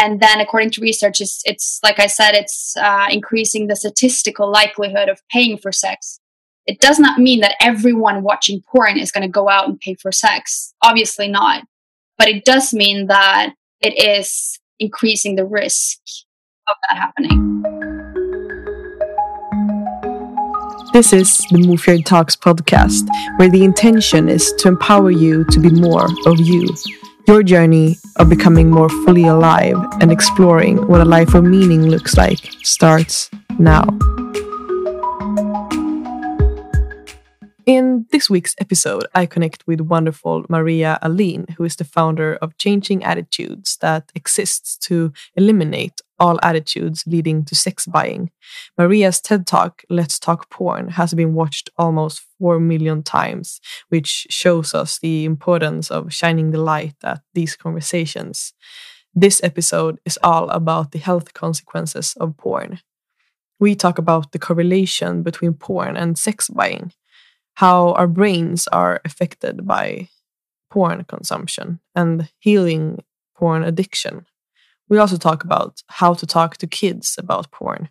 and then according to research it's, it's like i said it's uh, increasing the statistical likelihood of paying for sex. It does not mean that everyone watching porn is going to go out and pay for sex. Obviously not. But it does mean that it is increasing the risk of that happening. This is the Mofjärd Talks podcast, where the intention is to empower you to be more of you your journey of becoming more fully alive and exploring what a life of meaning looks like starts now. In this week's episode, I connect with wonderful Maria Ahlin, who is the founder of Changing Attitudes that exists to eliminate all attitudes leading to sex buying. Maria's TED Talk, Let's Talk Porn, has been watched almost 4 million times, which shows us the importance of shining the light at these conversations. This episode is all about the health consequences of porn. We talk about the correlation between porn and sex buying how our brains are affected by porn consumption and healing porn addiction. We also talk about how to talk to kids about porn.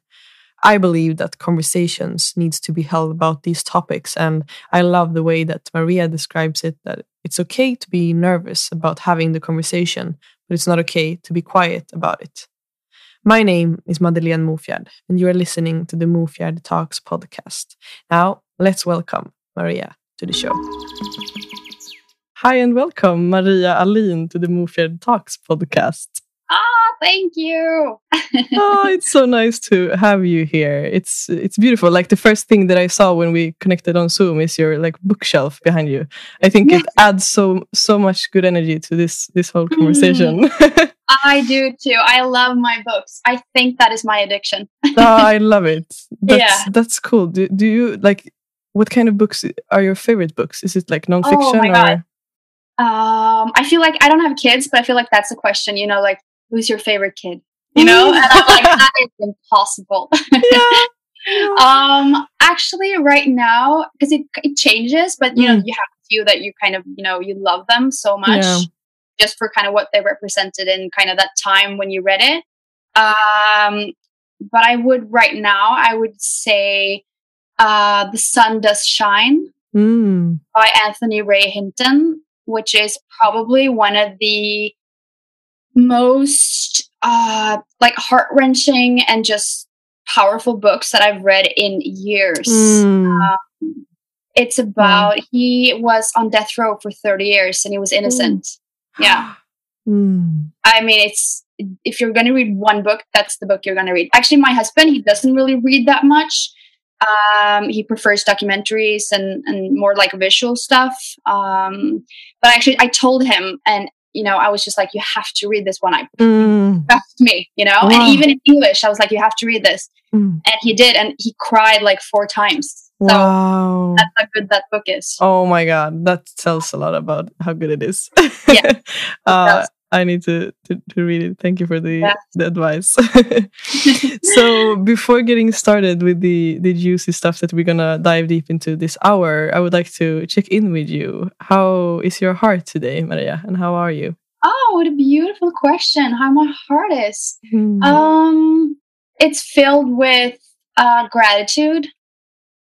I believe that conversations needs to be held about these topics and I love the way that Maria describes it that it's okay to be nervous about having the conversation but it's not okay to be quiet about it. My name is Madeleine Mofjärd and you are listening to the Mofjärd Talks podcast. Now, let's welcome Maria to the show. Hi and welcome, Maria Ahlin, to the Mofjärd Talks podcast. Ah, thank you. oh, it's so nice to have you here. It's it's beautiful. Like the first thing that I saw when we connected on Zoom is your like bookshelf behind you. I think it adds so so much good energy to this this whole conversation. Mm. I do too. I love my books. I think that is my addiction. oh, I love it. That's, yeah. that's cool. Do, do you like what kind of books are your favorite books? Is it like nonfiction? Oh my god. Um, I feel like I don't have kids, but I feel like that's a question. You know, like who's your favorite kid? You know, and I'm like that is impossible. Yeah. um, actually, right now because it it changes, but you mm. know, you have a few that you kind of you know you love them so much. Yeah. Just for kind of what they represented in kind of that time when you read it. Um, but I would right now, I would say uh, The Sun Does Shine mm. by Anthony Ray Hinton, which is probably one of the most uh, like heart wrenching and just powerful books that I've read in years. Mm. Um, it's about mm. he was on death row for 30 years and he was innocent. Yeah. Mm. I mean, it's if you're going to read one book, that's the book you're going to read. Actually, my husband, he doesn't really read that much. Um, he prefers documentaries and, and more like visual stuff. Um, but actually, I told him, and you know, I was just like, you have to read this one. I mm. me, you know, wow. and even in English, I was like, you have to read this, mm. and he did, and he cried like four times. So wow. that's how good that book is. Oh my god, that tells a lot about how good it is. yeah. uh, I need to, to, to, read it. Thank you for the, yeah. the advice. so before getting started with the, the juicy stuff that we're gonna dive deep into this hour, I would like to check in with you. How is your heart today, Maria? And how are you? Oh, what a beautiful question. How my heart is. Hmm. Um it's filled with uh, gratitude.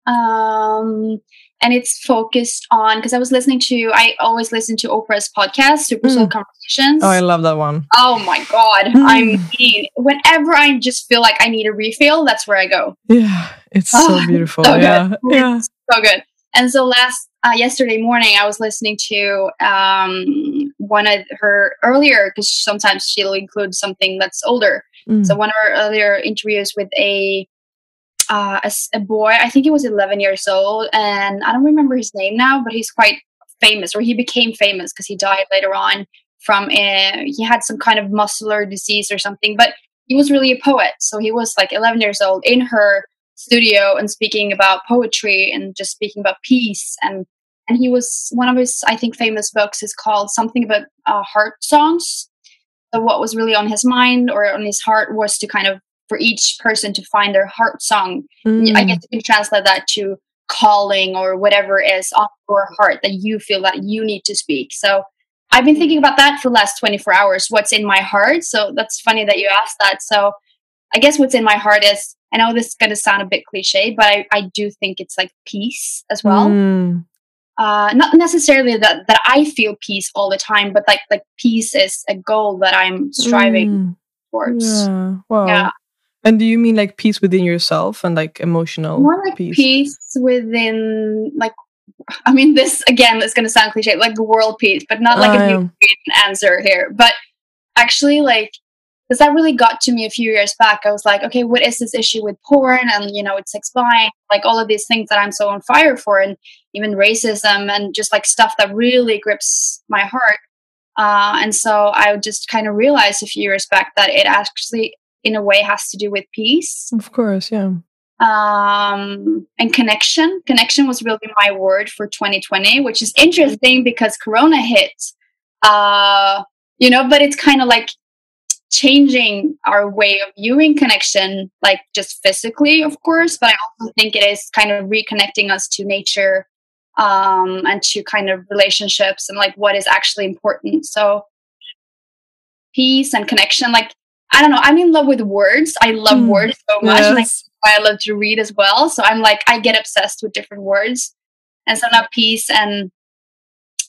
Um and it's focused on because I was listening to I always listen to Oprah's podcast, Super Soul mm. Conversations. Oh, I love that one. Oh my god, mm. I mean, whenever I just feel like I need a refill, that's where I go. Yeah, it's oh, so beautiful. So yeah, good. yeah, so good. And so last uh, yesterday morning, I was listening to um, one of her earlier because sometimes she'll include something that's older. Mm. So one of her earlier interviews with a uh, a, a, boy. I think he was 11 years old, and I don't remember his name now, but he's quite famous, or he became famous because he died later on from a, he had some kind of muscular disease or something. But he was really a poet, so he was like 11 years old in her studio and speaking about poetry and just speaking about peace and and he was one of his i think famous books is called something about uh, heart songs so what was really on his mind or on his heart was to kind of for each person to find their heart song. Mm. I guess you can translate that to calling or whatever is on your heart that you feel that you need to speak. So I've been thinking about that for the last 24 hours. What's in my heart? So that's funny that you asked that. So I guess what's in my heart is I know this is going to sound a bit cliche, but I, I do think it's like peace as well. Mm. Uh, not necessarily that, that I feel peace all the time, but like like peace is a goal that I'm striving mm. towards. Yeah. Wow. Yeah. And do you mean like peace within yourself and like emotional More like peace? peace within like I mean this again is gonna sound cliche, like the world peace, but not like a new answer here. But actually like because that really got to me a few years back. I was like, okay, what is this issue with porn and you know it's sex buying, like all of these things that I'm so on fire for, and even racism and just like stuff that really grips my heart. Uh, and so I just kind of realized a few years back that it actually, in a way, has to do with peace. Of course, yeah. Um, and connection. Connection was really my word for 2020, which is interesting because Corona hit. Uh, you know, but it's kind of like changing our way of viewing connection, like just physically, of course, but I also think it is kind of reconnecting us to nature um, and to kind of relationships and like what is actually important. So, peace and connection, like, I don't know, I'm in love with words. I love mm, words so much. Yes. I love to read as well. So, I'm like, I get obsessed with different words. And so now peace and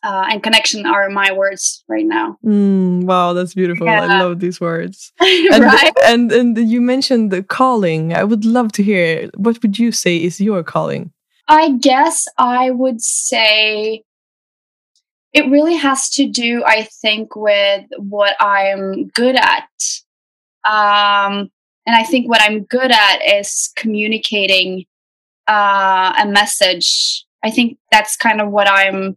uh, and connection are my words right now. Mm, wow, that's beautiful. Yeah. I love these words. And, right? and and you mentioned the calling. I would love to hear. What would you say is your calling? I guess I would say it really has to do, I think, with what I'm good at. Um, and I think what I'm good at is communicating uh, a message. I think that's kind of what I'm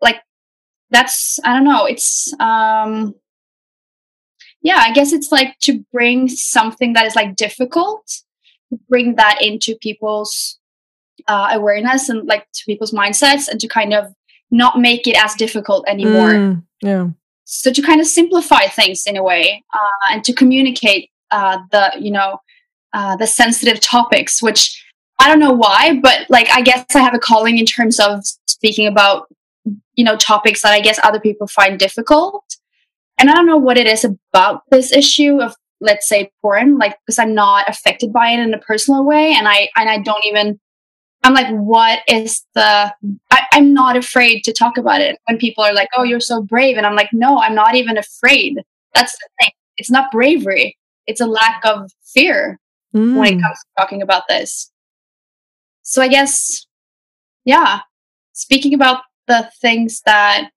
like that's i don't know it's um yeah i guess it's like to bring something that is like difficult bring that into people's uh, awareness and like to people's mindsets and to kind of not make it as difficult anymore mm, yeah so to kind of simplify things in a way uh, and to communicate uh, the you know uh, the sensitive topics which i don't know why but like i guess i have a calling in terms of speaking about you know topics that i guess other people find difficult. And i don't know what it is about this issue of let's say porn like because i'm not affected by it in a personal way and i and i don't even i'm like what is the I, i'm not afraid to talk about it when people are like oh you're so brave and i'm like no i'm not even afraid that's the thing it's not bravery it's a lack of fear mm. when it mm. comes to talking about this so i guess yeah speaking about the things that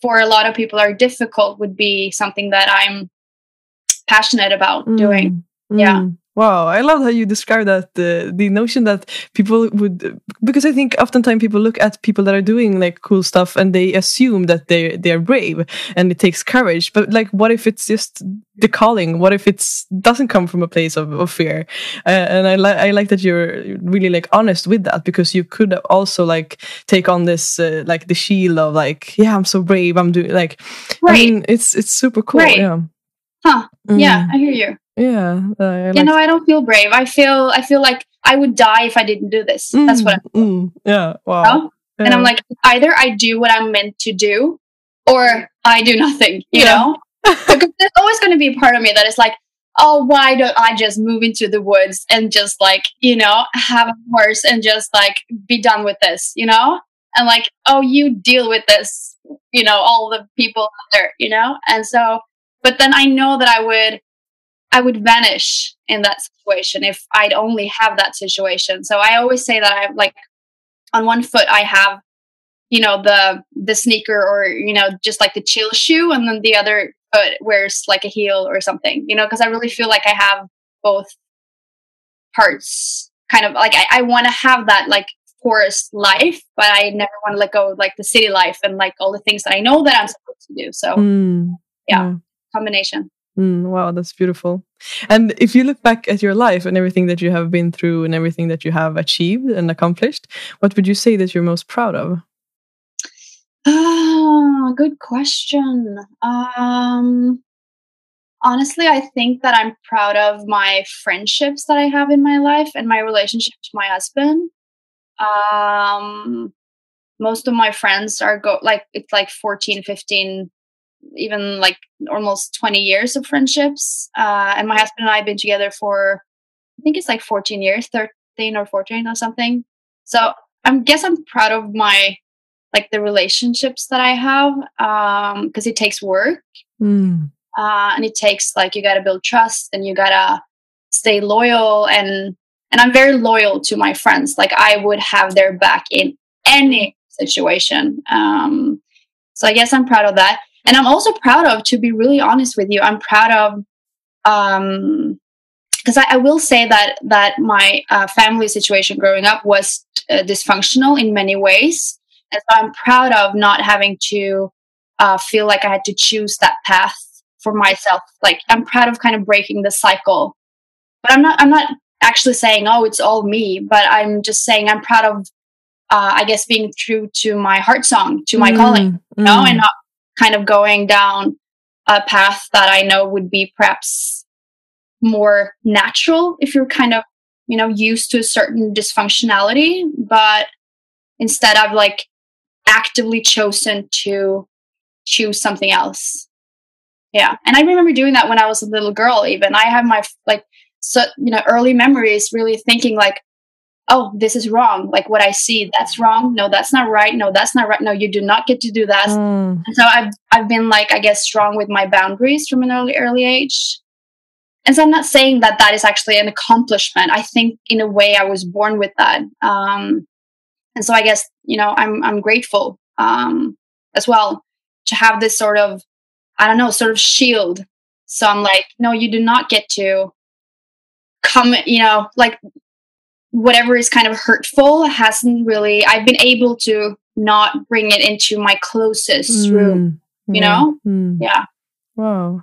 for a lot of people are difficult would be something that I'm passionate about mm. doing. Mm. Yeah. Wow, I love how you describe that the the notion that people would because I think oftentimes people look at people that are doing like cool stuff and they assume that they they're brave and it takes courage. But like, what if it's just the calling? What if it's doesn't come from a place of, of fear? Uh, and I like I like that you're really like honest with that because you could also like take on this uh, like the shield of like yeah I'm so brave I'm doing like right. I mean it's it's super cool right. yeah. Huh. Mm. Yeah, I hear you. Yeah. Uh, like you know, I don't feel brave. I feel I feel like I would die if I didn't do this. Mm, That's what I mm, yeah. Wow. You know? yeah. And I'm like, either I do what I'm meant to do or I do nothing, you yeah. know? because there's always going to be a part of me that is like, oh, why don't I just move into the woods and just like, you know, have a horse and just like be done with this, you know? And like, oh, you deal with this, you know, all the people out there, you know? And so, but then I know that I would I would vanish in that situation if I'd only have that situation. So I always say that I'm like on one foot I have you know the the sneaker or you know just like the chill shoe and then the other foot wears like a heel or something you know because i really feel like i have both parts kind of like i, I want to have that like forest life but i never want to let go of like the city life and like all the things that i know that i'm supposed to do so mm, yeah, yeah combination Mm, wow, that's beautiful. And if you look back at your life and everything that you have been through and everything that you have achieved and accomplished, what would you say that you're most proud of? Ah, good question. Um, honestly, I think that I'm proud of my friendships that I have in my life and my relationship to my husband. Um, most of my friends are go like it's like 14 15 even like almost 20 years of friendships. Uh, and my husband and i have been together for i think it's like 14 years 13 or 14 or something. So i guess i'm proud of my like the relationships that i have because um, it takes work. Mm. uh, and it takes like you gotta build trust and you gotta stay loyal. And and i'm very loyal to my friends. Like i would have their back in any situation. Um, so i guess i'm proud of that and i'm also proud of to be really honest with you i'm proud of um because I, I, will say that that my uh, family situation growing up was uh, dysfunctional in many ways. And so i'm proud of not having to uh, feel like i had to choose that path for myself. Like i'm proud of kind of breaking the cycle. But i'm not i'm not actually saying oh it's all me but i'm just saying i'm proud of uh, i guess being true to my heart song to my mm, calling you know mm. and not kind of going down a path that I know would be perhaps more natural if you're kind of, you know, used to a certain dysfunctionality. But instead, I've like actively chosen to choose something else. Yeah. And I remember doing that when I was a little girl, even. I have my like, so, you know, early memories really thinking like, oh, this is wrong. Like what I see, that's wrong. No, that's not right. No, that's not right. No, you do not get to do that. Mm. And so I've I've been like, I guess, strong with my boundaries from an early early age. And so I'm not saying that that is actually an accomplishment. I think in a way I was born with that. Um, and so I guess you know I'm I'm grateful um, as well to have this sort of I don't know sort of shield. So I'm like, no, you do not get to come. You know, like whatever is kind of hurtful hasn't really i've been able to not bring it into my closest mm, room you yeah, know? Mm. yeah. Wow.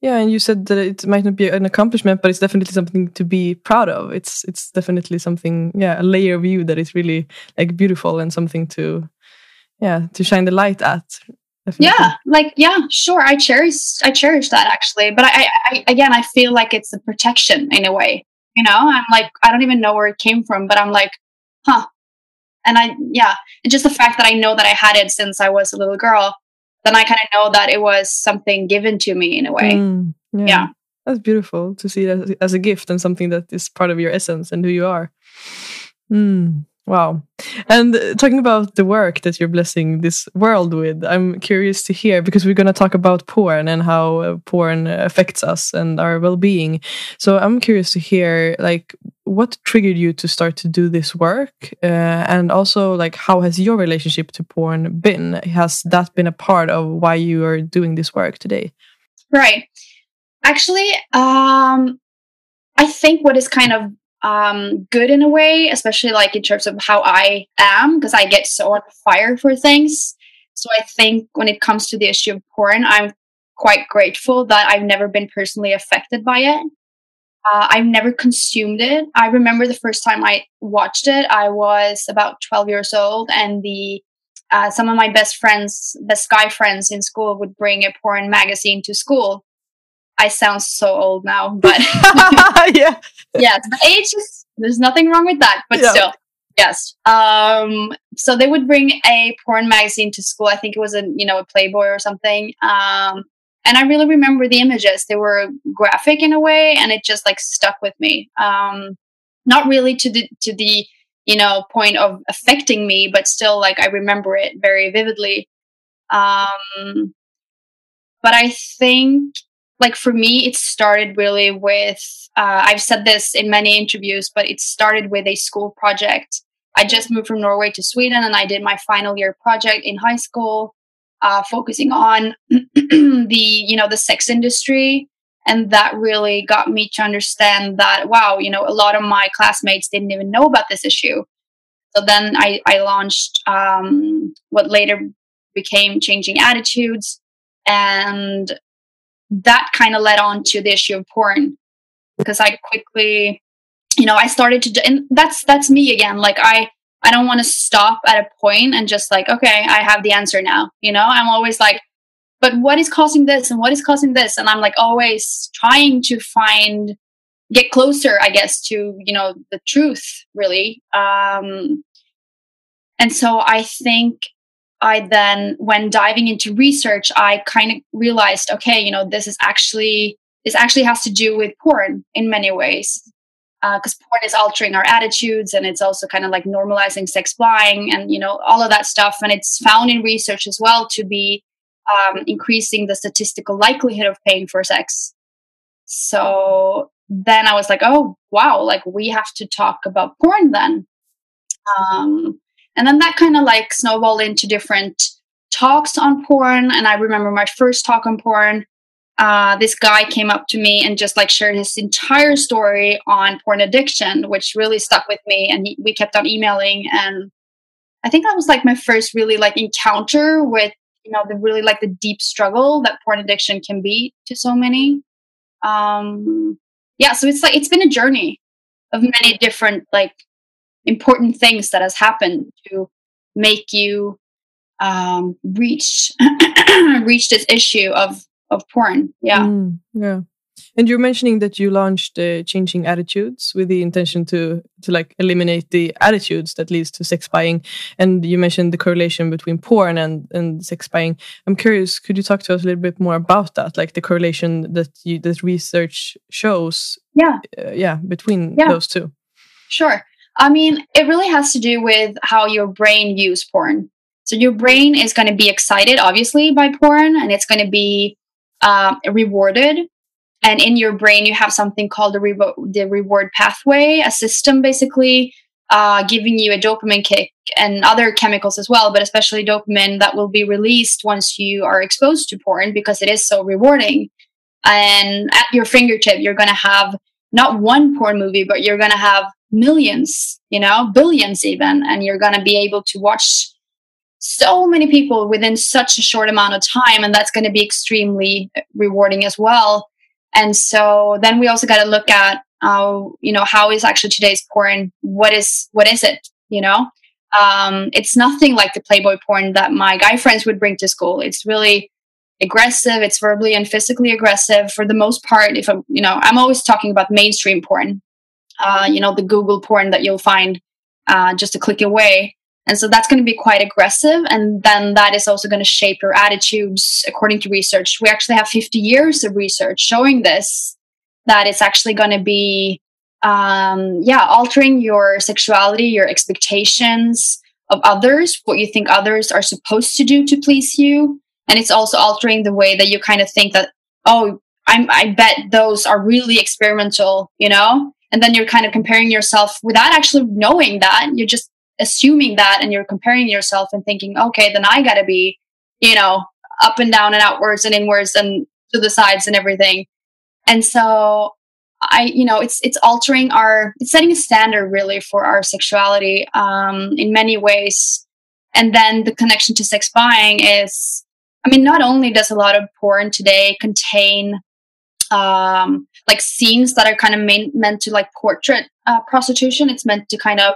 Yeah and you said that it might not be an accomplishment but it's definitely something to be proud of. It's it's definitely something yeah a layer of you that is really like beautiful and something to yeah to shine the light at Definitely. yeah like yeah sure i cherish i cherish that actually but I, I again i feel like it's a protection in a way you know i'm like i don't even know where it came from but i'm like huh and i yeah just the fact that i know that i had it since i was a little girl then i kind of know that it was something given to me in a way mm, yeah. yeah. that's beautiful to see it as, as, a gift and something that is part of your essence and who you are mm. Wow. And uh, talking about the work that you're blessing this world with, I'm curious to hear because we're going to talk about porn and how uh, porn affects us and our well-being. So I'm curious to hear like what triggered you to start to do this work uh, and also like how has your relationship to porn been? Has that been a part of why you are doing this work today? Right. Actually, um I think what is kind of um, good in a way, especially like in terms of how I am, because I get so on fire for things. So I think when it comes to the issue of porn, I'm quite grateful that I've never been personally affected by it. Uh, I've never consumed it. I remember the first time I watched it, I was about 12 years old, and the uh, some of my best friends, best guy friends in school, would bring a porn magazine to school. I sound so old now, but yeah, yes, but age is there's nothing wrong with that, but yeah. still, yes. Um, so they would bring a porn magazine to school. I think it was a you know a Playboy or something. Um, and I really remember the images. They were graphic in a way, and it just like stuck with me. Um, not really to the to the you know point of affecting me, but still like I remember it very vividly. Um, but I think like for me it started really with uh, i've said this in many interviews but it started with a school project. I just moved from norway to sweden and i did my final year project in high school uh, focusing on the you know the sex industry. And that really got me to understand that wow you know a lot of my classmates didn't even know about this issue. So then i, I launched um, what later became changing attitudes. And that kind of led on to the issue of porn because I quickly, you know, I started to, and that's that's me again. Like I, I don't want to stop at a point and just like, okay, I have the answer now. You know, I'm always like, but what is causing this and what is causing this? And I'm like always trying to find, get closer, I guess, to you know the truth really. Um, and so I think I then, when diving into research, I kind of realized, okay, you know, this is actually this actually has to do with porn in many ways, because uh, porn is altering our attitudes, and it's also kind of like normalizing sex buying, and you know, all of that stuff. And it's found in research as well to be um, increasing the statistical likelihood of paying for sex. So then I was like, oh wow, like we have to talk about porn then. Um, and then that kind of like snowballed into different talks on porn. And I remember my first talk on porn. Uh, this guy came up to me and just like shared his entire story on porn addiction, which really stuck with me. And he, we kept on emailing. And I think that was like my first really like encounter with, you know, the really like the deep struggle that porn addiction can be to so many. Um, yeah, so it's like it's been a journey of many different like important things that has happened to make you um, reach reach this issue of of porn. Yeah, mm, yeah. And you're mentioning that you launched uh, changing attitudes with the intention to to like eliminate the attitudes that leads to sex buying. And you mentioned the correlation between porn and and sex buying. I'm curious, could you talk to us a little bit more about that, like the correlation that you that research shows? Yeah, uh, yeah, between yeah. those two. Sure. I mean, it really has to do with how your brain views porn. So your brain is going to be excited, obviously, by porn, and it's going to be um, rewarded. And in your brain, you have something called the, the reward pathway, a system basically uh, giving you a dopamine kick and other chemicals as well, but especially dopamine that will be released once you are exposed to porn because it is so rewarding. And at your fingertip, you're going to have not one porn movie, but you're going to have millions, you know, billions even, and you're going to be able to watch so many people within such a short amount of time, and that's going to be extremely rewarding as well. And so then we also got to look at, uh, you know, how is actually today's porn? What is what is it? You know, um, it's nothing like the Playboy porn that my guy friends would bring to school. It's really aggressive. It's verbally and physically aggressive for the most part. If I'm, you know, I'm always talking about mainstream porn uh, you know, the Google porn that you'll find uh, just a click away. And so that's going to be quite aggressive. And then that is also going to shape your attitudes according to research. We actually have 50 years of research showing this, that it's actually going to be, um, yeah, altering your sexuality, your expectations of others, what you think others are supposed to do to please you. And it's also altering the way that you kind of think that, oh, I'm, I bet those are really experimental, you know? and then you're kind of comparing yourself without actually knowing that. You're just assuming that and you're comparing yourself and thinking okay then i gotta be you know up and down and outwards and inwards and to the sides and everything. And so i you know it's it's altering our it's setting a standard really for our sexuality um in many ways. And then the connection to sex buying is i mean not only does a lot of porn today contain um, like scenes that are kind of main, meant to like portrait uh, prostitution. It's meant to kind of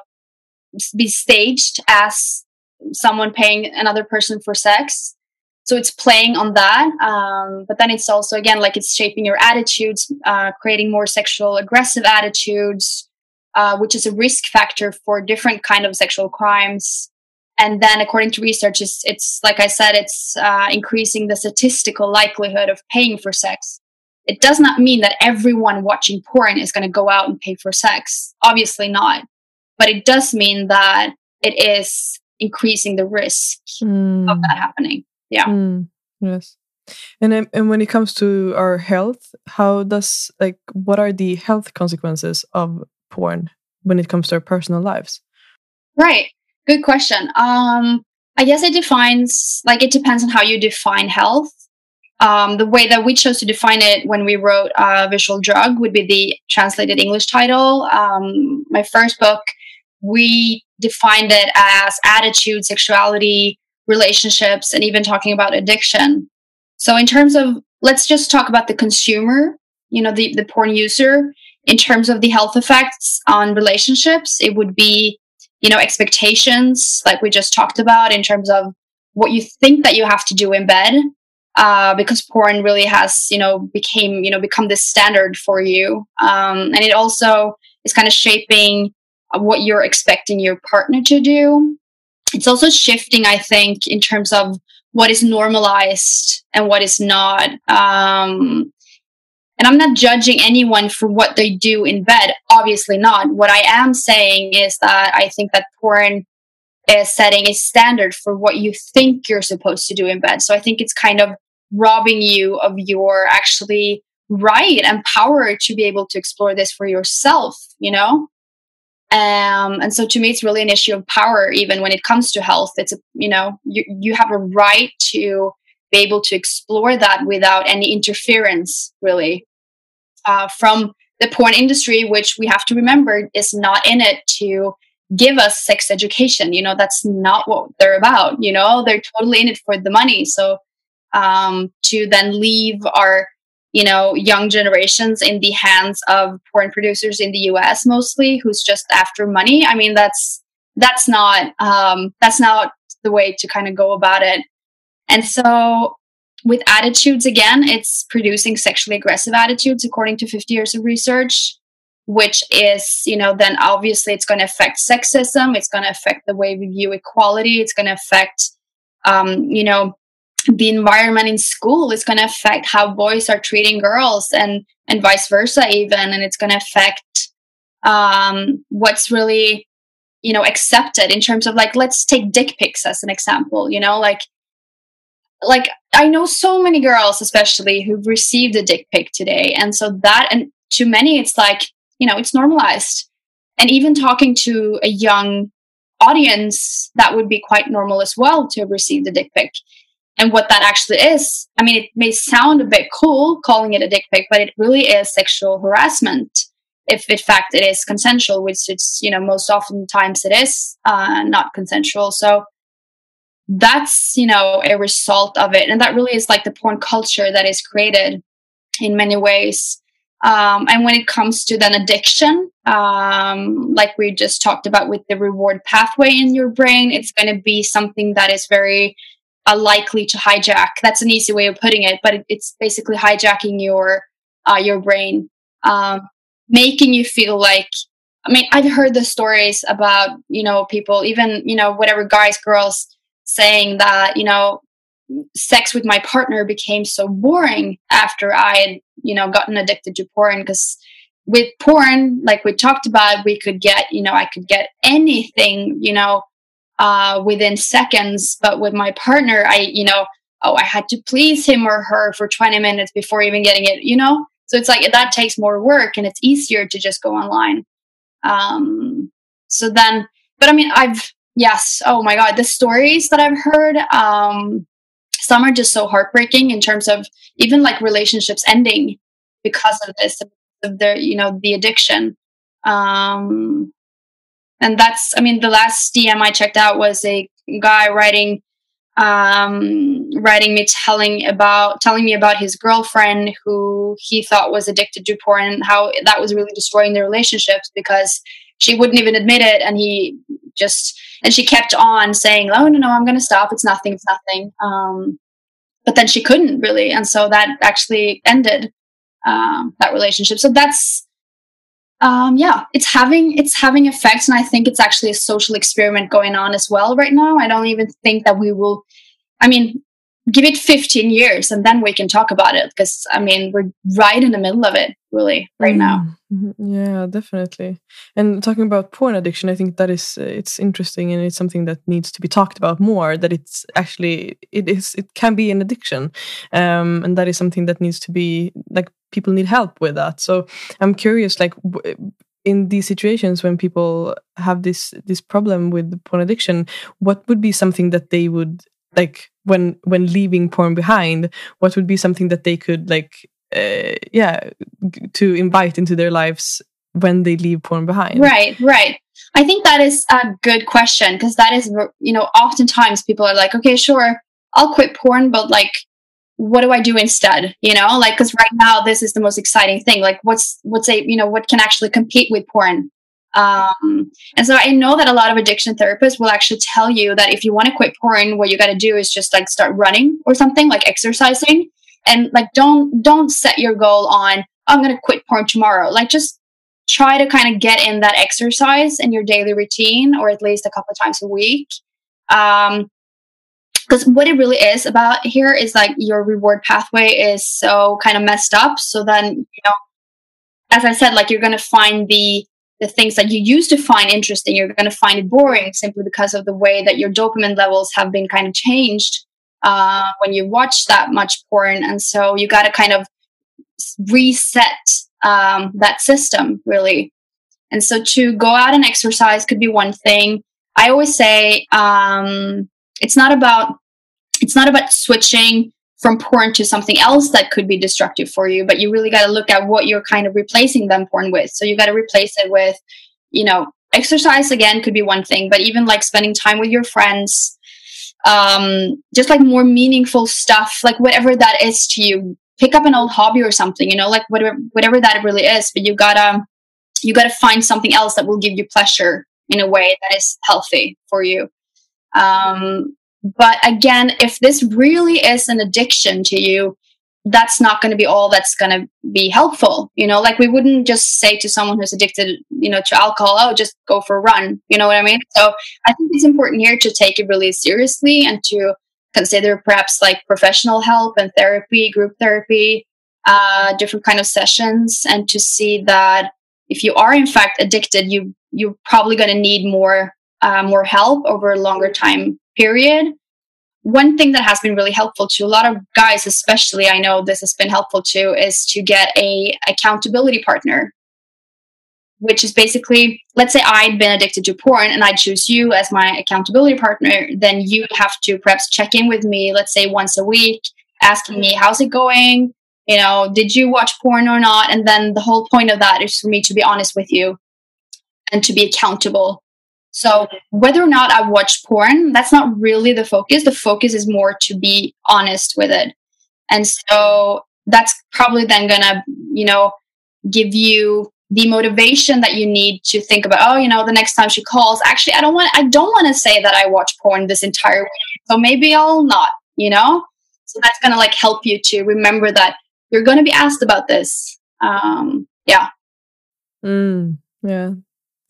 be staged as someone paying another person for sex. So it's playing on that, um, but then it's also again like it's shaping your attitudes, uh, creating more sexual aggressive attitudes, uh, which is a risk factor for different kind of sexual crimes. And then, according to research, it's, it's like I said, it's uh, increasing the statistical likelihood of paying for sex it does not mean that everyone watching porn is going to go out and pay for sex. Obviously not. But it does mean that it is increasing the risk mm. of that happening. Yeah. Mm. Yes. And and when it comes to our health, how does like what are the health consequences of porn when it comes to our personal lives? Right. Good question. Um I guess it defines like it depends on how you define health um, the way that we chose to define it when we wrote uh, Visual Drug would be the translated English title. Um, my first book, we defined it as attitude, sexuality, relationships, and even talking about addiction. So, in terms of, let's just talk about the consumer, you know, the, the porn user. In terms of the health effects on relationships, it would be, you know, expectations, like we just talked about, in terms of what you think that you have to do in bed uh, because porn really has you know became you know become this standard for you um, and it also is kind of shaping what you're expecting your partner to do it's also shifting, I think, in terms of what is normalized and what is not. Um, and I'm not judging anyone for what they do in bed, obviously not. What I am saying is that I think that porn is setting a standard for what you think you're supposed to do in bed. So I think it's kind of robbing you of your actually right and power to be able to explore this for yourself, you know? Um, and so to me, it's really an issue of power, even when it comes to health. It's, a, you know, you, you have a right to be able to explore that without any interference, really, uh, from the porn industry, which we have to remember is not in it to give us sex education. You know, that's not what they're about. You know, they're totally in it for the money. So um, to then leave our you know young generations in the hands of porn producers in the US mostly who's just after money i mean that's that's not um that's not the way to kind of go about it and so with attitudes again it's producing sexually aggressive attitudes according to 50 years of research which is you know then obviously it's going to affect sexism it's going to affect the way we view equality it's going to affect um, you know the environment in school is going to affect how boys are treating girls and and vice versa even and it's going to affect um, what's really you know accepted in terms of like let's take dick pics as an example you know like like i know so many girls especially who've received a dick pic today and so that and to many it's like you know it's normalized and even talking to a young audience that would be quite normal as well to have received a dick pic and what that actually is. I mean, it may sound a bit cool calling it a dick pic, but it really is sexual harassment. If in fact it is consensual, which it's, you know, most oftentimes it is uh, not consensual. So that's, you know, a result of it. And that really is like the porn culture that is created in many ways. Um, and when it comes to then addiction, um, like we just talked about with the reward pathway in your brain, it's going to be something that is very are likely to hijack. That's an easy way of putting it, but it's basically hijacking your uh, your brain, um, making you feel like. I mean, I've heard the stories about you know people, even you know whatever guys, girls, saying that you know sex with my partner became so boring after I had you know gotten addicted to porn because with porn, like we talked about, we could get you know I could get anything you know uh, within seconds. But with my partner, I, you know, oh, I had to please him or her for 20 minutes before even getting it, you know? So it's like that takes more work and it's easier to just go online. Um, so then, but I mean, I've, yes, oh my God, the stories that I've heard, um, some are just so heartbreaking in terms of even like relationships ending because of this, of the, you know, the addiction. Um, and that's i mean the last dm i checked out was a guy writing um, writing me telling about telling me about his girlfriend who he thought was addicted to porn and how that was really destroying their relationships because she wouldn't even admit it and he just and she kept on saying oh no no i'm going to stop it's nothing it's nothing um, but then she couldn't really and so that actually ended um, that relationship so that's um, yeah, it's having it's having effects, and I think it's actually a social experiment going on as well right now. I don't even think that we will. I mean, give it 15 years and then we can talk about it because i mean we're right in the middle of it really right now mm-hmm. yeah definitely and talking about porn addiction i think that is uh, it's interesting and it's something that needs to be talked about more that it's actually it is it can be an addiction um, and that is something that needs to be like people need help with that. So I'm curious, like in these situations when people have this this problem with porn addiction, what would be something that they would like when when leaving porn behind? What would be something that they could like, uh, yeah, to invite into their lives when they leave porn behind? Right, right. I think that is a good question because that is, you know, oftentimes people are like, okay, sure, I'll quit porn, but like what do I do instead? You know, like because right now this is the most exciting thing. Like, what's what's a you know what can actually compete with porn? Um, and so I know that a lot of addiction therapists will actually tell you that if you want to quit porn, what you got to do is just like start running or something, like exercising, and like don't don't set your goal on I'm going to quit porn tomorrow. Like just try to kind of get in that exercise in your daily routine or at least a couple of times a week Um, because what it really is about here is like your reward pathway is so kind of messed up. So then, you know, as I said, like you're going to find the the things that you used to find interesting, you're going to find it boring simply because of the way that your dopamine levels have been kind of changed uh, when you watch that much porn. And so you got to kind of reset um, that system, really. And so to go out and exercise could be one thing. I always say um, it's not about it's not about switching from porn to something else that could be destructive for you, but you really got to look at what you're kind of replacing them porn with. So you got to replace it with, you know, exercise again could be one thing, but even like spending time with your friends, um, just like more meaningful stuff, like whatever that is to you. Pick up an old hobby or something, you know, like whatever whatever that really is. But you gotta you gotta find something else that will give you pleasure in a way that is healthy for you. Um, but again, if this really is an addiction to you, that's not going to be all that's going to be helpful you know? Like we wouldn't just say to someone who's addicted you know to alcohol oh just go for a run you know what i mean? So i think it's important here to take it really seriously and to consider perhaps like professional help and therapy group therapy uh, different kind of sessions and to see that if you are in fact addicted you you're probably going to need more uh, more help over a longer time period. One thing that has been really helpful to a lot of guys especially i know this has been helpful to is to get a accountability partner which is basically let's say i'd been addicted to porn and i choose you as my accountability partner then you have to perhaps check in with me let's say once a week asking me how's it going? You know did you watch porn or not? And then the whole point of that is for me to be honest with you and to be accountable so whether or not I watch porn, that's not really the focus. The focus is more to be honest with it. And so that's probably then gonna, you know, give you the motivation that you need to think about, oh, you know, the next time she calls, actually I don't want I don't want to say that I watch porn this entire week. So maybe I'll not, you know? So that's gonna like help you to remember that you're gonna be asked about this. Um yeah. Mm, yeah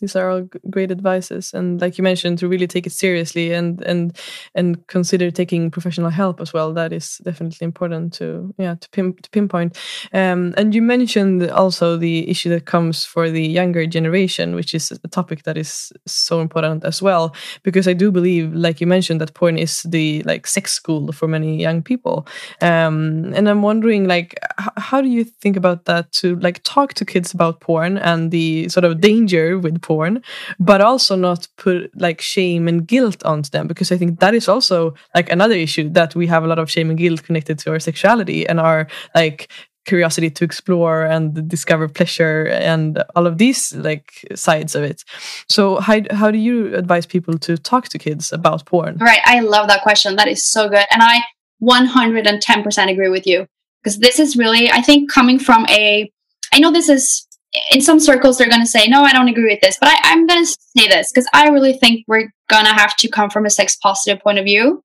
these are all great advices and like you mentioned to really take it seriously and and and consider taking professional help as well. That is definitely important to yeah to, pin, to pinpoint. Um, and you mentioned also the issue that comes for the younger generation which is a topic that is so important as well because i do believe like you mentioned that porn is the like sex school for many young people. Um, and i'm wondering like how do you think about that to like talk to kids about porn and the sort of danger with porn, but also not put like shame and guilt onto them because I think that is also like another issue that we have a lot of shame and guilt connected to our sexuality and our like curiosity to explore and discover pleasure and all of these like sides of it. So how how do you advise people to talk to kids about porn? Right, I love that question. That is so good. And I 110% agree with you because this is really I think coming from a I know this is in some circles they're going to say no i don't agree with this but I, am going to say this because i really think we're going to have to come from a sex positive point of view.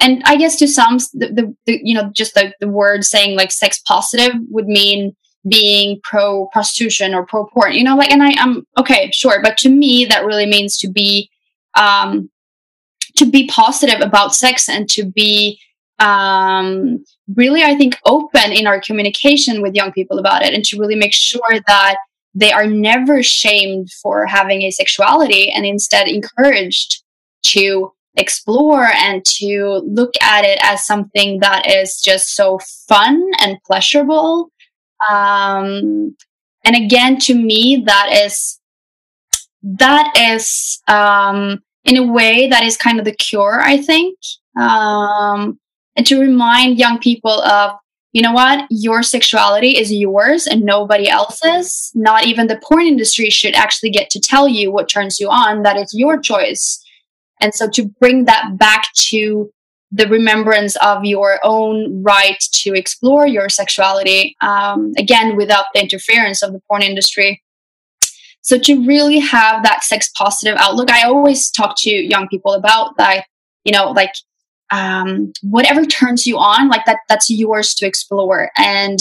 And i guess to some the, the, the you know just the, the word saying like sex positive would mean being pro prostitution or pro porn you know like and i am okay sure but to me that really means to be um to be positive about sex and to be um, really, I think, open in our communication with young people about it and to really make sure that they are never shamed for having a sexuality and instead encouraged to explore and to look at it as something that is just so fun and pleasurable. Um, and again, to me, that is that is um, in a way that is kind of the cure. I think um, and to remind young people of you know what? Your sexuality is yours and nobody else's. Not even the porn industry should actually get to tell you what turns you on. That is your choice. And so to bring that back to the remembrance of your own right to explore your sexuality um, again without the interference of the porn industry. So to really have that sex positive outlook i always talk to young people about that you know like um, whatever turns you on, like that, that's yours to explore. And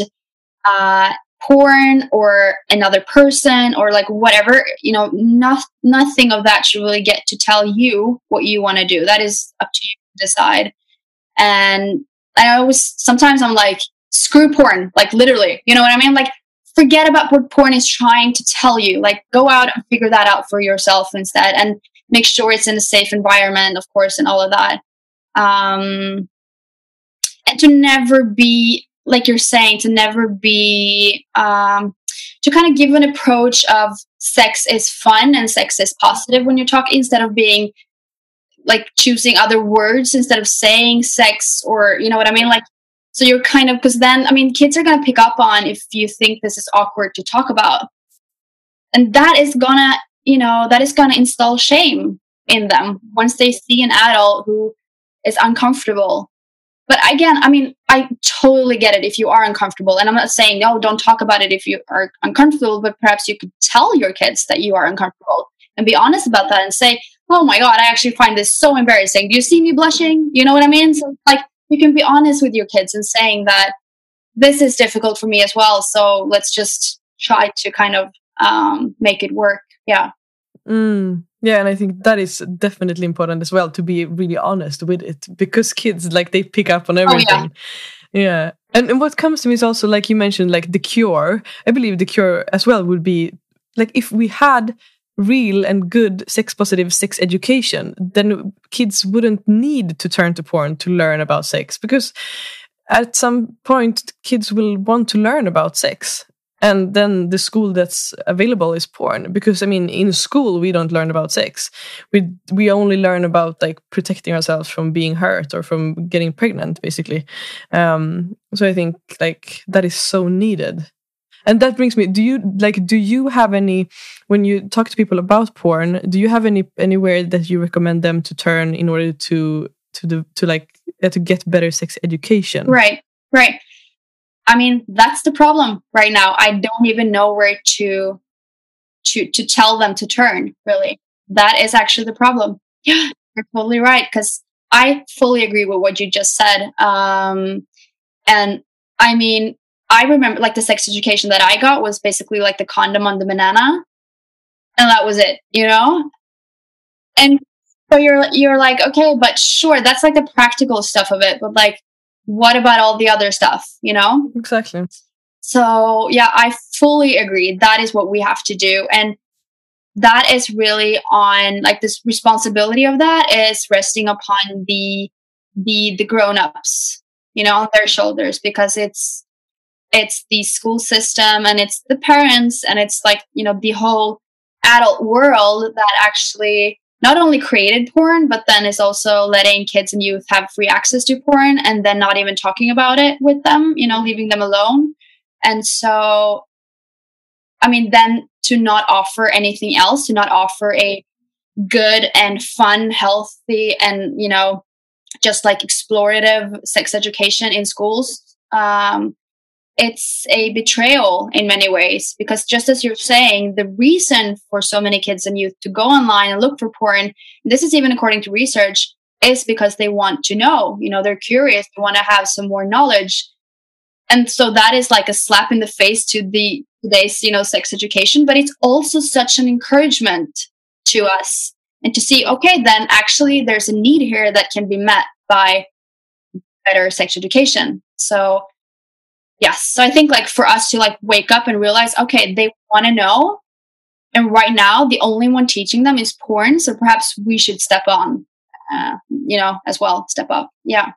uh, porn or another person or like whatever you know not, nothing of that should really get to tell you what you want to do. That is up to you to decide. And i always sometimes i'm like screw porn like literally you know what i mean? Like forget about what porn is trying to tell you. Like go out and figure that out for yourself instead and make sure it's in a safe environment of course and all of that um and to never be like you're saying, to never be, um, to kind of give an approach of sex is fun and sex is positive when you talk instead of being like choosing other words instead of saying sex or, you know what I mean? Like, so you're kind of, because then, I mean, kids are going to pick up on if you think this is awkward to talk about. And that is gonna, you know, that is gonna install shame in them once they see an adult who is uncomfortable. But again i mean i totally get it if you are uncomfortable. And i'm not saying no don't talk about it if you are uncomfortable but perhaps you could tell your kids that you are uncomfortable and be honest about that and say oh my god i actually find this so embarrassing. Do you see me blushing? You know what i mean? So like you can be honest with your kids and saying that this is difficult for me as well. So let's just try to kind of um, make it work. Yeah mm. Yeah, and I think that is definitely important as well to be really honest with it because kids like they pick up on everything. Oh, yeah. yeah. And, and what comes to me is also like you mentioned like the cure. I believe the cure as well would be like if we had real and good sex positive sex education, then kids wouldn't need to turn to porn to learn about sex because at some point kids will want to learn about sex and then the school that's available is porn. Because i mean in school we don't learn about sex. We we only learn about like protecting ourselves from being hurt or from getting pregnant basically. Um so i think like that is so needed. And that brings me do you like do you have any when you talk to people about porn do you have any anywhere that you recommend them to turn in order to to the to like uh, to get better sex education? Right right I mean, that's the problem right now. I don't even know where to to to tell them to turn, really. That is actually the problem. Yeah, you're totally right because I fully agree with what you just said. Um and I mean, I remember like the sex education that I got was basically like the condom on the banana. And that was it, you know? And so you're you're like, okay, but sure, that's like the practical stuff of it, but like what about all the other stuff, you know? Exactly. So, yeah, I fully agree. That is what we have to do. And that is really on like this responsibility of that is resting upon the the the grown-ups, you know, on their shoulders because it's it's the school system and it's the parents and it's like, you know, the whole adult world that actually not only created porn, but then is also letting kids and youth have free access to porn and then not even talking about it with them, you know, leaving them alone. And so, I mean, then to not offer anything else, to not offer a good and fun, healthy, and, you know, just like explorative sex education in schools um, it's a betrayal in many ways because just as you're saying the reason for so many kids and youth to go online and look for porn this is even according to research is because they want to know you know they're curious they want to have some more knowledge. And so that is like a slap in the face to the today's you know sex education but it's also such an encouragement to us and to see okay then actually there's a need here that can be met by better sex education. So yes so i think like for us to like wake up and realize okay they want to know and right now the only one teaching them is porn so perhaps we should step on uh, you know as well step up yeah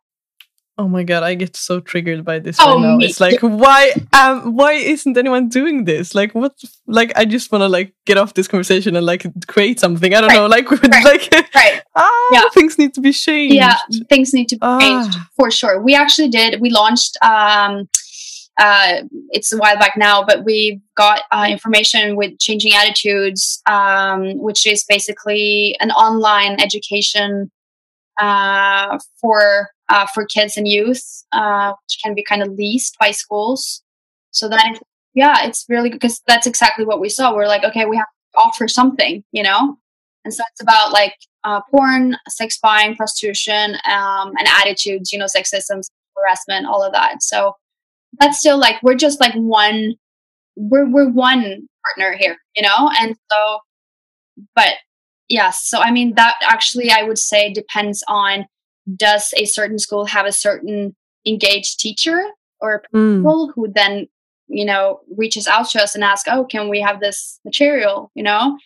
Oh my god, I get so triggered by this oh, right now. It's like why um why isn't anyone doing this? Like what like I just wanna like get off this conversation and like create something. I don't right. know, like right. like right. ah, yeah. things need to be changed. Yeah, things need to be ah. changed for sure. We actually did we launched um uh, it's a while back now, but we got uh, information with Changing Attitudes, um, which is basically an online education uh, for uh, for kids and youth, uh, which can be kind of leased by schools. So that, yeah, it's really because that's exactly what we saw. We're like, okay, we have to offer something, you know. And so it's about like uh, porn, sex buying, prostitution, um, and attitudes, you know, sexism, harassment, all of that. So that's still like we're just like one we're we're one partner here, you know, and so, but yes, so I mean that actually I would say depends on does a certain school have a certain engaged teacher or people mm. who then you know reaches out to us and ask oh can we have this material? You know?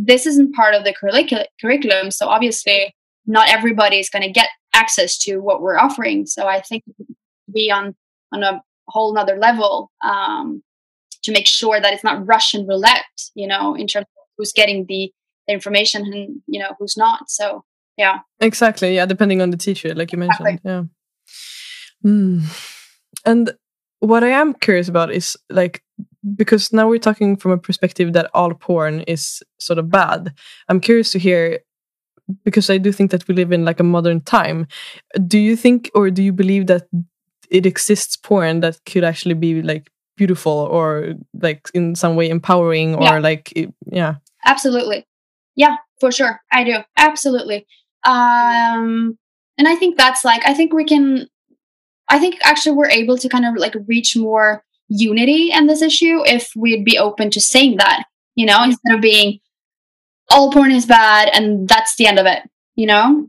This isn't part of the curricul- curriculum so obviously not everybody is going to get access to what we're offering. So i think be on on a whole nother level um, to make sure that it's not russian roulette you know in terms of who's getting the, the information and you know who's not so yeah exactly yeah depending on the teacher like you mentioned exactly. yeah mm. and what I am curious about is like because now we're talking from a perspective that all porn is sort of bad. I'm curious to hear because I do think that we live in like a modern time. Do you think or do you believe that it exists porn that could actually be like beautiful or like in some way empowering or yeah. like yeah. Absolutely. Yeah, for sure. I do. Absolutely. Um and I think that's like I think we can I think actually we're able to kind of like reach more unity in this issue if we'd be open to saying that, you know, instead of being all porn is bad and that's the end of it, you know?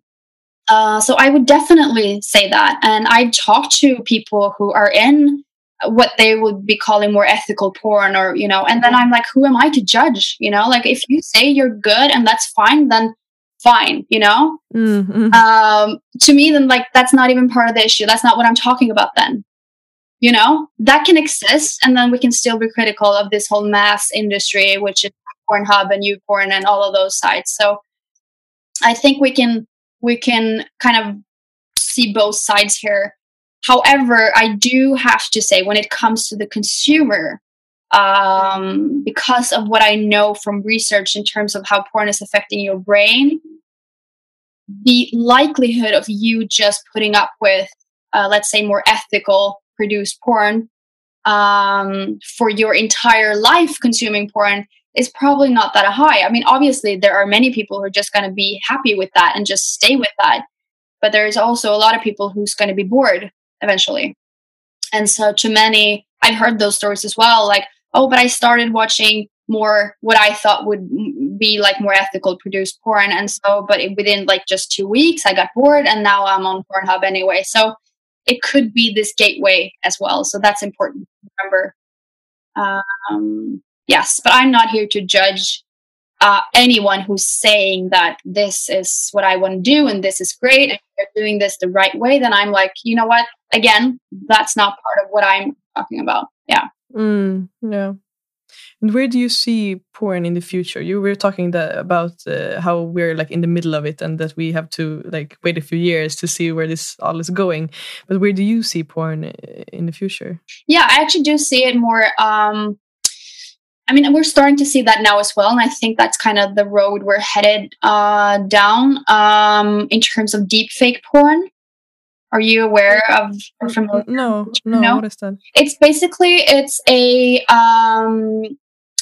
Uh, so I would definitely say that. And I talk to people who are in what they would be calling more ethical porn or, you know, and then I'm like, who am I to judge? You know, like if you say you're good and that's fine, then fine, you know? Mm-hmm. Um, to me, then, like, that's not even part of the issue. That's not what I'm talking about then. You know, that can exist, and then we can still be critical of this whole mass industry, which is Pornhub and YouPorn and all of those sites. So I think we can we can kind of see both sides here. However, I do have to say, when it comes to the consumer, um, because of what I know from research in terms of how porn is affecting your brain, the likelihood of you just putting up with, uh, let's say, more ethical produced porn um, for your entire life consuming porn is probably not that high. I mean, obviously, there are many people who are just going to be happy with that and just stay with that. But there's also a lot of people who's going to be bored eventually. And so, to many, I've heard those stories as well. Like, oh, but I started watching more what I thought would be like more ethical produced porn. And so, but it, within like just two weeks, I got bored and now I'm on Pornhub anyway. So it could be this gateway as well. So that's important to remember. Um, yes, but I'm not here to judge uh, anyone who's saying that this is what I want to do and this is great and they're doing this the right way, then I'm like, you know what? Again, that's not part of what I'm talking about. Yeah. Mm, yeah. And where do you see porn in the future? You were talking about uh, how we're like in the middle of it and that we have to like wait a few years to see where this all is going. But where do you see porn uh, in the future? Yeah, I actually do see it more. Um, I mean, we're starting to see that now as well, and I think that's kind of the road we're headed uh, down um, in terms of deep fake porn. Are you aware of or familiar? No, no, no. What is that? It's basically it's a um,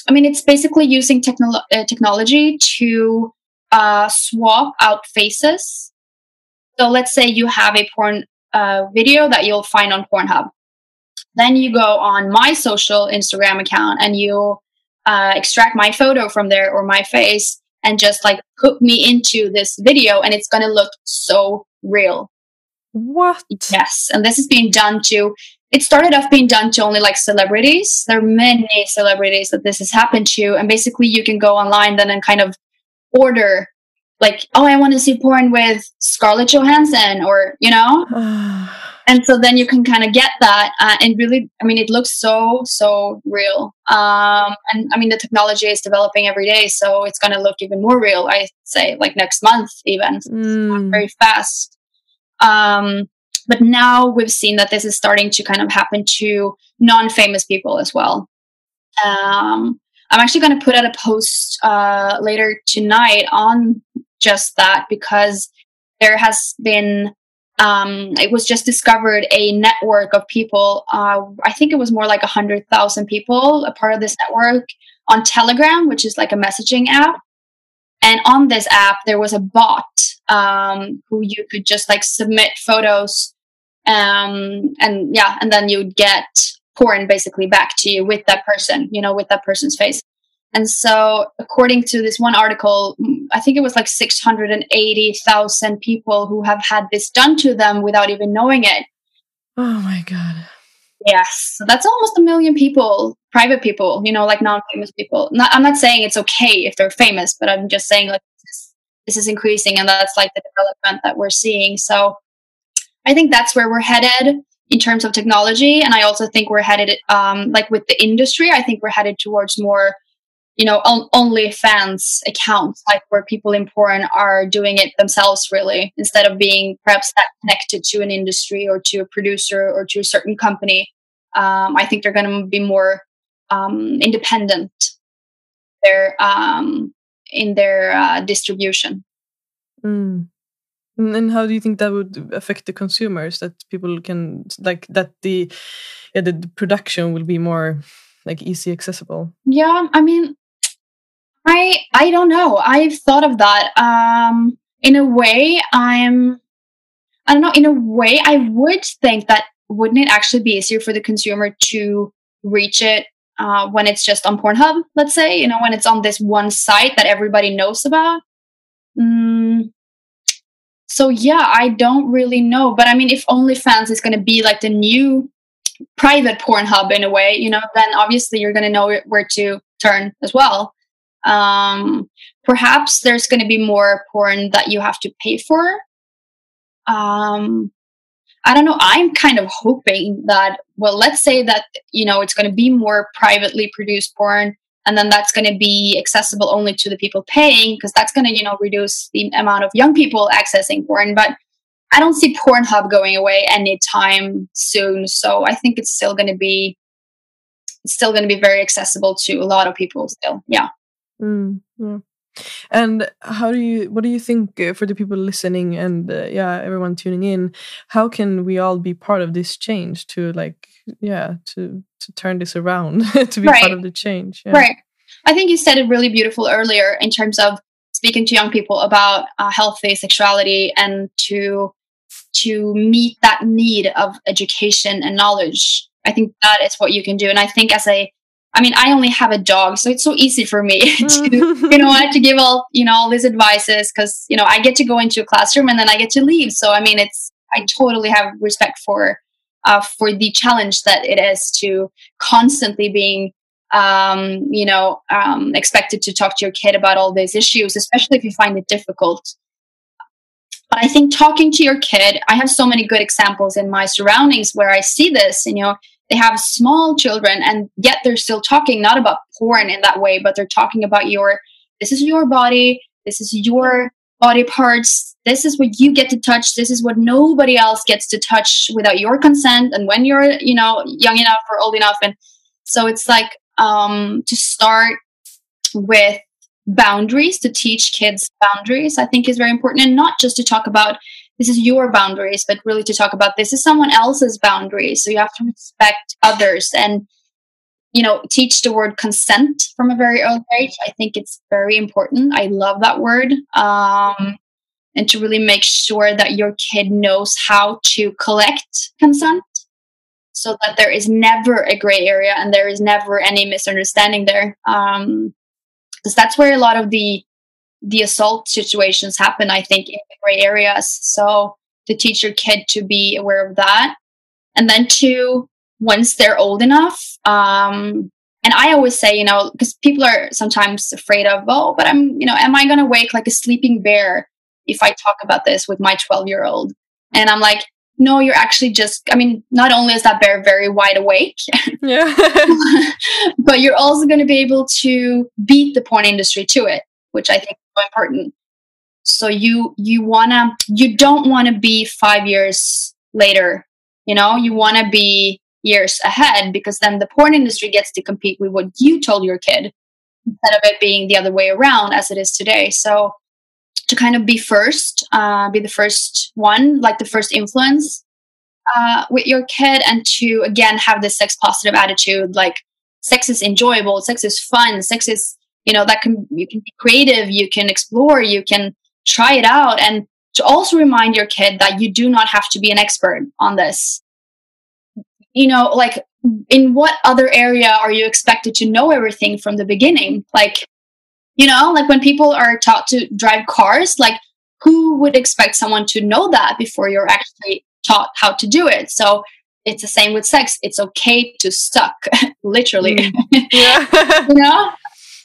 I mean, it's basically using technolo- uh, technology to uh, swap out faces. So let's say you have a porn uh, video that you'll find on Pornhub. Then you go on my social Instagram account and you uh, extract my photo from there or my face and just like put me into this video, and it's going to look so real. What? Yes. And this is being done to it started off being done to only like celebrities. There are many celebrities that this has happened to, and basically you can go online then and kind of order like, oh, I want to see porn with Scarlett Johansson, or you know. and so then you can kind of get that, uh, and really, I mean, it looks so so real. Um, and I mean, the technology is developing every day, so it's going to look even more real. I say, like next month, even mm. very fast. Um, but now we've seen that this is starting to kind of happen to non famous people as well. Um, I'm actually going to put out a post uh, later tonight on just that because there has been, um, it was just discovered a network of people. Uh, I think it was more like 100,000 people, a part of this network on Telegram, which is like a messaging app. And on this app, there was a bot um, who you could just like submit photos um, and yeah, and then you'd get porn basically back to you with that person, you know, with that person's face. And so, according to this one article, mm, I think it was like 680,000 people who have had this done to them without even knowing it. Oh my God. Yes. So that's almost a million people, private people, you know, like non famous people. Not, I'm not saying it's okay if they're famous, but I'm just saying like this, this is increasing and that's like the development that we're seeing. So I think that's where we're headed in terms of technology. And I also think we're headed, um, like with the industry, I think we're headed towards more you know on, OnlyFans accounts like where people in porn are doing it themselves really instead of being perhaps that connected to an industry or to a producer or to a certain company um, i think they're going to be more um, independent there um, in their uh, distribution mm. And how do you think that would affect the consumers? That people can like that the yeah, the, the production will be more like easy accessible. Yeah, I mean, I I don't know. I've thought of that. Um, in a way, I'm. I don't know. In a way, I would think that wouldn't it actually be easier for the consumer to reach it uh, when it's just on Pornhub? Let's say you know when it's on this one site that everybody knows about. Mm, so yeah, I don't really know. But I mean, if OnlyFans is going to be like the new private Pornhub in a way, you know, then obviously you're going to know where to turn as well. Um, perhaps there's going to be more porn that you have to pay for. Um, I don't know. I'm kind of hoping that, well, let's say that, you know, it's going to be more privately produced porn and then that's going to be accessible only to the people paying because that's going to, you know, reduce the amount of young people accessing porn. But I don't see Pornhub going away anytime soon. So I think it's still going to be, still going to be very accessible to a lot of people still. Yeah. Mm, yeah. And how do you, what do you think uh, for the people listening and uh, yeah, everyone tuning in? How can we all be part of this change to like, yeah, to to turn this around, to be right. part of the change? Yeah. Right. I think you said it really beautiful earlier in terms of speaking to young people about uh, healthy sexuality and to to meet that need of education and knowledge. I think that is what you can do. And I think as a I mean, I only have a dog, so it's so easy for me to, you know, to give all, you know, all these advices because, you know, I get to go into a classroom and then I get to leave. So, I mean, it's, I totally have respect for, uh, for the challenge that it is to constantly being, um, you know, um, expected to talk to your kid about all these issues, especially if you find it difficult. But I think talking to your kid, I have so many good examples in my surroundings where I see this, you know, they have small children and yet they're still talking not about porn in that way but they're talking about your this is your body this is your body parts this is what you get to touch this is what nobody else gets to touch without your consent and when you're you know young enough or old enough. And so it's like um to start with boundaries to teach kids boundaries i think is very important and not just to talk about this is your boundaries, but really to talk about this is someone else's boundaries. So you have to respect others and, you know, teach the word consent from a very early age. I think it's very important. I love that word. Um, and to really make sure that your kid knows how to collect consent so that there is never a gray area and there is never any misunderstanding there. Um, because that's where a lot of the the assault situations happen, I think, in gray areas. So to teach your kid to be aware of that. And then to, once they're old enough, um, and I always say, you know, because people are sometimes afraid of, oh, but I'm, you know, am I going to wake like a sleeping bear if I talk about this with my 12 year old? And I'm like, no, you're actually just, I mean, not only is that bear very wide awake, yeah. but you're also going to be able to beat the porn industry to it, which I think important so you you want to you don't want to be 5 years later you know? You want to be years ahead because then the porn industry gets to compete with what you told your kid instead of it being the other way around as it is today. So to kind of be first uh, be the first one like the first influence uh, with your kid and to again have this sex positive attitude like sex is enjoyable sex is fun sex is you know that can you can be creative you can explore you can try it out and to also remind your kid that you do not have to be an expert on this you know like in what other area are you expected to know everything from the beginning? Like, you know, like when people are taught to drive cars, like who would expect someone to know that before you're actually taught how to do it? So it's the same with sex. It's okay to suck, literally. Mm. Yeah. you know?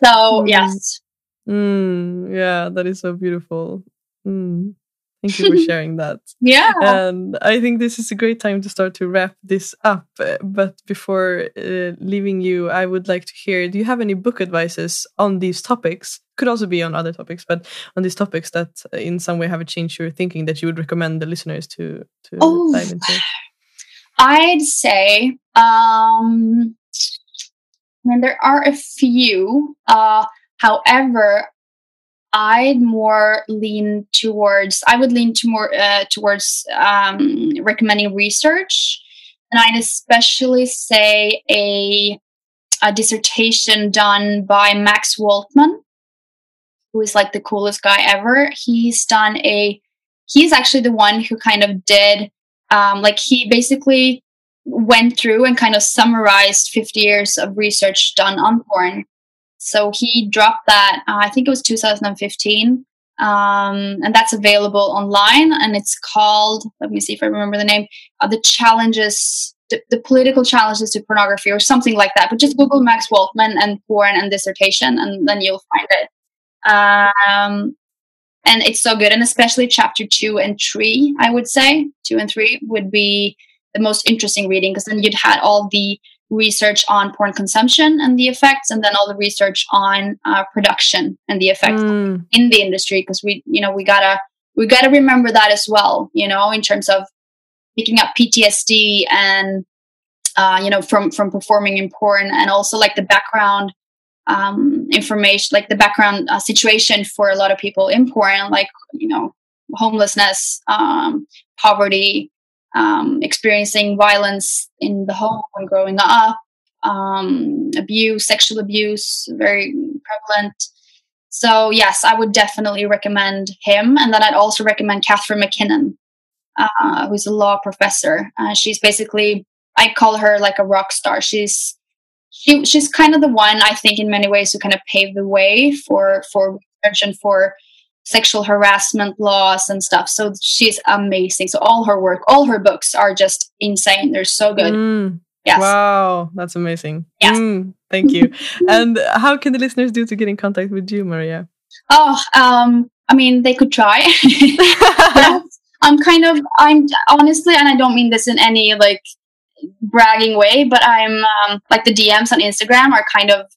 So, mm. yes. Mm, yeah, that is so beautiful. Mm. Thank you for sharing that. yeah. And I think this is a great time to start to wrap this up. But before uh, leaving you, I would like to hear do you have any book advices on these topics? Could also be on other topics, but on these topics that uh, in some way have changed your thinking that you would recommend the listeners to, to oh, dive into? I'd say, um, Mean, there are a few. Uh, however, I'd more lean towards. I would lean to more uh, towards um, recommending research, and I'd especially say a a dissertation done by Max Waltman, who is like the coolest guy ever. He's done a. He's actually the one who kind of did. Um, like he basically went through and kind of summarized 50 years of research done on porn so he dropped that, uh, I think it was 2015. Um, and that's available online. And it's called, let me see if I remember the name, uh, The Challenges, the, the, Political Challenges to Pornography, or something like that. But just Google Max Waltman and porn and dissertation, and then you'll find it. Um, and it's so good. And especially chapter two and three, I would say, two and three would be the most interesting reading because then you'd had all the research on porn consumption and the effects and then all the research on uh, production and the effects mm. in the industry because we you know we gotta we gotta remember that as well you know in terms of picking up ptsd and uh, you know from from performing in porn and also like the background um, information like the background uh, situation for a lot of people in porn like you know homelessness um, poverty um, experiencing violence in the home when growing up, um, abuse, sexual abuse, very prevalent. So, yes, I would definitely recommend him. And then I'd also recommend Catharine MacKinnon, uh, who's a law professor. Uh, she's basically, I call her like a rock star. She's she, she's kind of the one I think in many ways who kind of paved the way for for research and for sexual harassment laws and stuff. So she's amazing. So all her work, all her books are just insane. They're so good. Mm. Yes. Wow, that's amazing. Yes. Mm, thank you. and how can the listeners do to get in contact with you, Maria? Oh, um, I mean, they could try. I'm kind of, I'm honestly, and I don't mean this in any like bragging way, but I'm um, like the DMs on Instagram are kind of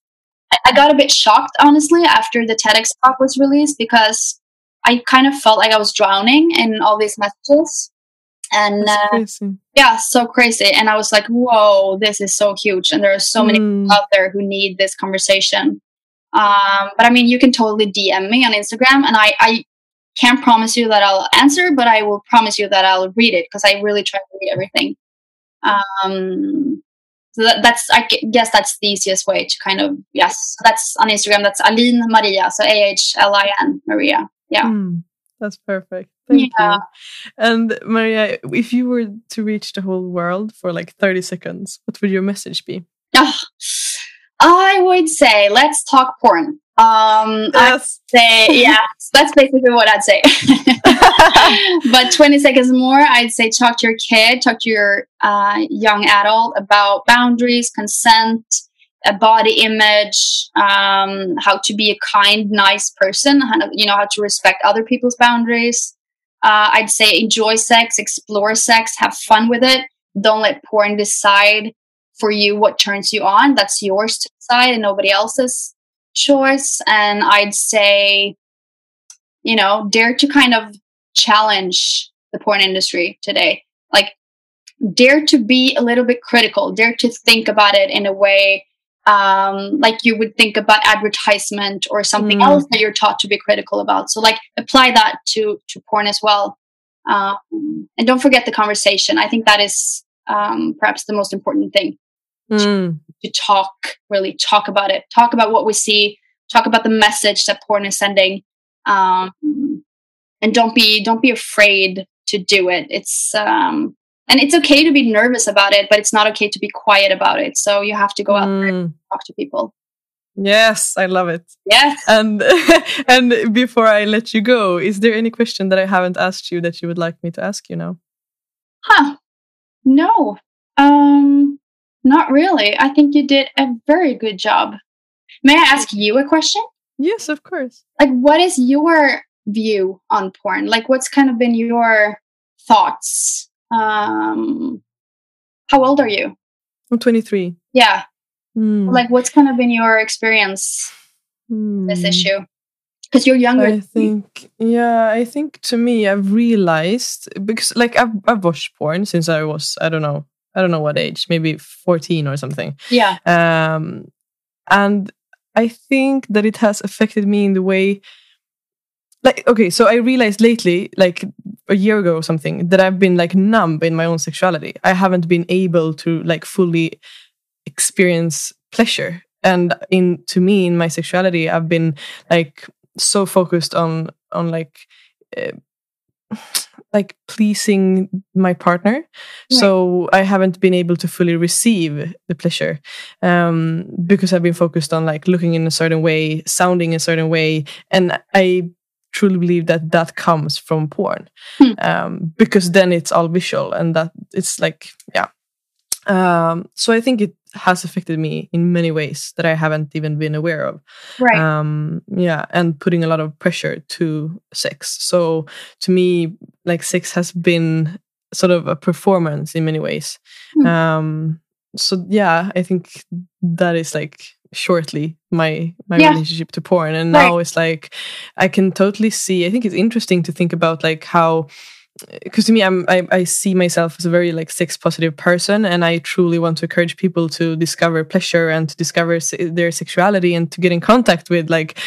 I got a bit shocked, honestly, after the TEDx talk was released because I kind of felt like I was drowning in all these messages. And uh, yeah, so crazy. And I was like, whoa, this is so huge. And there are so mm. many people out there who need this conversation. Um, but I mean, you can totally DM me on Instagram, and I, I can't promise you that I'll answer, but I will promise you that I'll read it because I really try to read everything. Um, so that, that's I guess that's the easiest way to kind of yes. That's on Instagram. That's Ahlin Maria. So A H L I N Maria. Yeah. Mm, that's perfect. Thank yeah. you. And Maria, if you were to reach the whole world for like 30 seconds, what would your message be? Oh, I would say let's talk porn. Um, yes. I'd say, yeah, that's basically what I'd say. but 20 seconds more, I'd say talk to your kid, talk to your uh, young adult about boundaries, consent, a body image, um, how to be a kind, nice person, how to, you know, how to respect other people's boundaries. Uh, I'd say enjoy sex, explore sex, have fun with it. Don't let porn decide for you what turns you on. That's yours to decide and nobody else's choice. And I'd say, you know, dare to kind of challenge the porn industry today. Like, dare to be a little bit critical, dare to think about it in a way um, like you would think about advertisement or something mm. else that you're taught to be critical about. So, like, apply that to to porn as well. Um, and don't forget the conversation. I think that is um, perhaps the most important thing mm. to, to talk, really talk about it, talk about what we see, talk about the message that porn is sending, um, and don't be don't be afraid to do it. It's um, and it's okay to be nervous about it but it's not okay to be quiet about it so you have to go out there and talk to people Yes, I love it. Yes. And and before I let you go, is there any question that I haven't asked you that you would like me to ask you now? Huh. No. Um not really. I think you did a very good job. May I ask you a question? Yes, of course. Like what is your view on porn? Like what's kind of been your thoughts? Um how old are you? I'm 23. Yeah. Mm. Like, what's kind of been your experience mm. this issue? Because you're younger. I think, yeah, I think to me, I've realized because, like, I've I've watched porn since I was, I don't know, I don't know what age, maybe 14 or something. Yeah. Um, and I think that it has affected me in the way like okay so i realized lately like a year ago or something that i've been like numb in my own sexuality i haven't been able to like fully experience pleasure and in to me in my sexuality i've been like so focused on on like uh, like pleasing my partner right. so i haven't been able to fully receive the pleasure um because i've been focused on like looking in a certain way sounding a certain way and i truly believe that that comes from porn hmm. um because then it's all visual and that it's like yeah um so i think it has affected me in many ways that I haven't even been aware of. Right. Um, yeah, and putting a lot of pressure to sex. So to me, like sex has been sort of a performance in many ways. Mm. Um, so yeah, I think that is like shortly my my yeah. relationship to porn and right. now it's like i can totally see i think it's interesting to think about like how because to me I'm, I, I see myself as a very like sex positive person and i truly want to encourage people to discover pleasure and to discover se their sexuality and to get in contact with like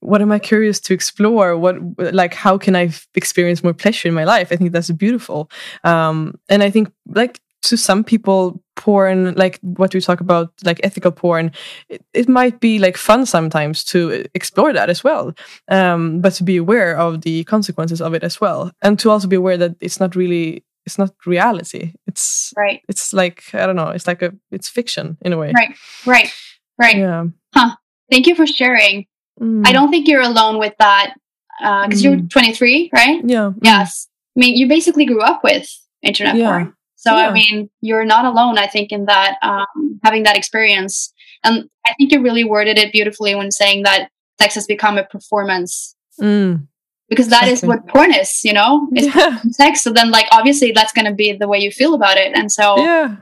what am i curious to explore? What like how can i experience more pleasure in my life? I think that's beautiful. Um and i think like to some people porn like what we talk about like ethical porn it, it, might be like fun sometimes to explore that as well um, but to be aware of the consequences of it as well and to also be aware that it's not really it's not reality. It's right. it's like i don't know it's like a it's fiction in a way. Right right right. Yeah. Huh. Thank you for sharing. Mm. i don't think you're alone with that because uh, mm. you're 23 right? Yeah yes. I mean you basically grew up with internet yeah. porn so yeah. I mean, you're not alone. I think in that um, having that experience, and I think you really worded it beautifully when saying that sex has become a performance. Mm. Because that is what porn is, you know, it's yeah. sex. So then, like, obviously, that's going to be the way you feel about it. And so, yeah,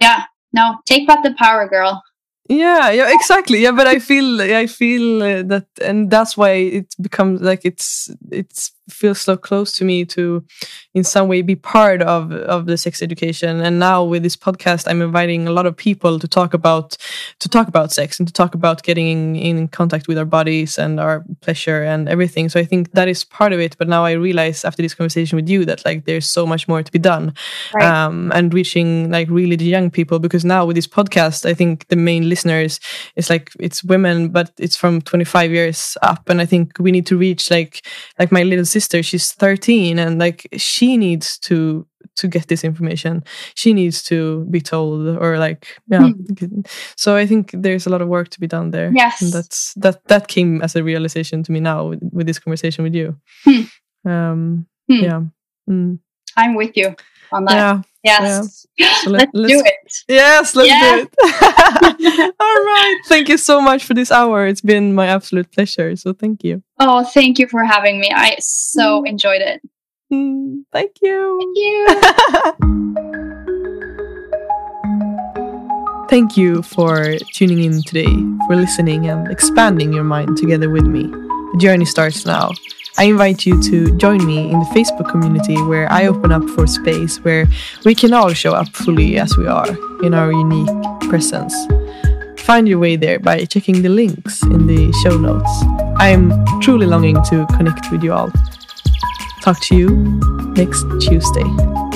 yeah, no, take back the power, girl yeah yeah exactly yeah but i feel i feel uh, that and that's why it becomes like it's it feels so close to me to in some way be part of of the sex education. And now with this podcast i'm inviting a lot of people to talk about to talk about sex and to talk about getting in, in contact with our bodies and our pleasure and everything. So i think that is part of it. But now i realize after this conversation with you that like there's so much more to be done right. um and reaching like really the young people. Because now with this podcast i think the main listeners is like it's women but it's from 25 years up. And i think we need to reach like like my little sister she's 13 and like she needs to to get this information she needs to be told or like yeah mm. so i think there's a lot of work to be done there yes and that's that that came as a realization to me now with, with this conversation with you mm. um mm. yeah hmm. i'm with you on that yeah Yes. Yeah. So let, us do it. Yes, let's yeah. do it. All right. Thank you so much for this hour. It's been my absolute pleasure. So thank you. Oh, thank you for having me. I so mm. enjoyed it. Mm, thank you. Thank you. thank you for tuning in today, for listening and expanding your mind together with me. The journey starts now. I invite you to join me in the Facebook community where I open up for space where we can all show up fully as we are in our unique presence. Find your way there by checking the links in the show notes. I am truly longing to connect with you all. Talk to you next Tuesday.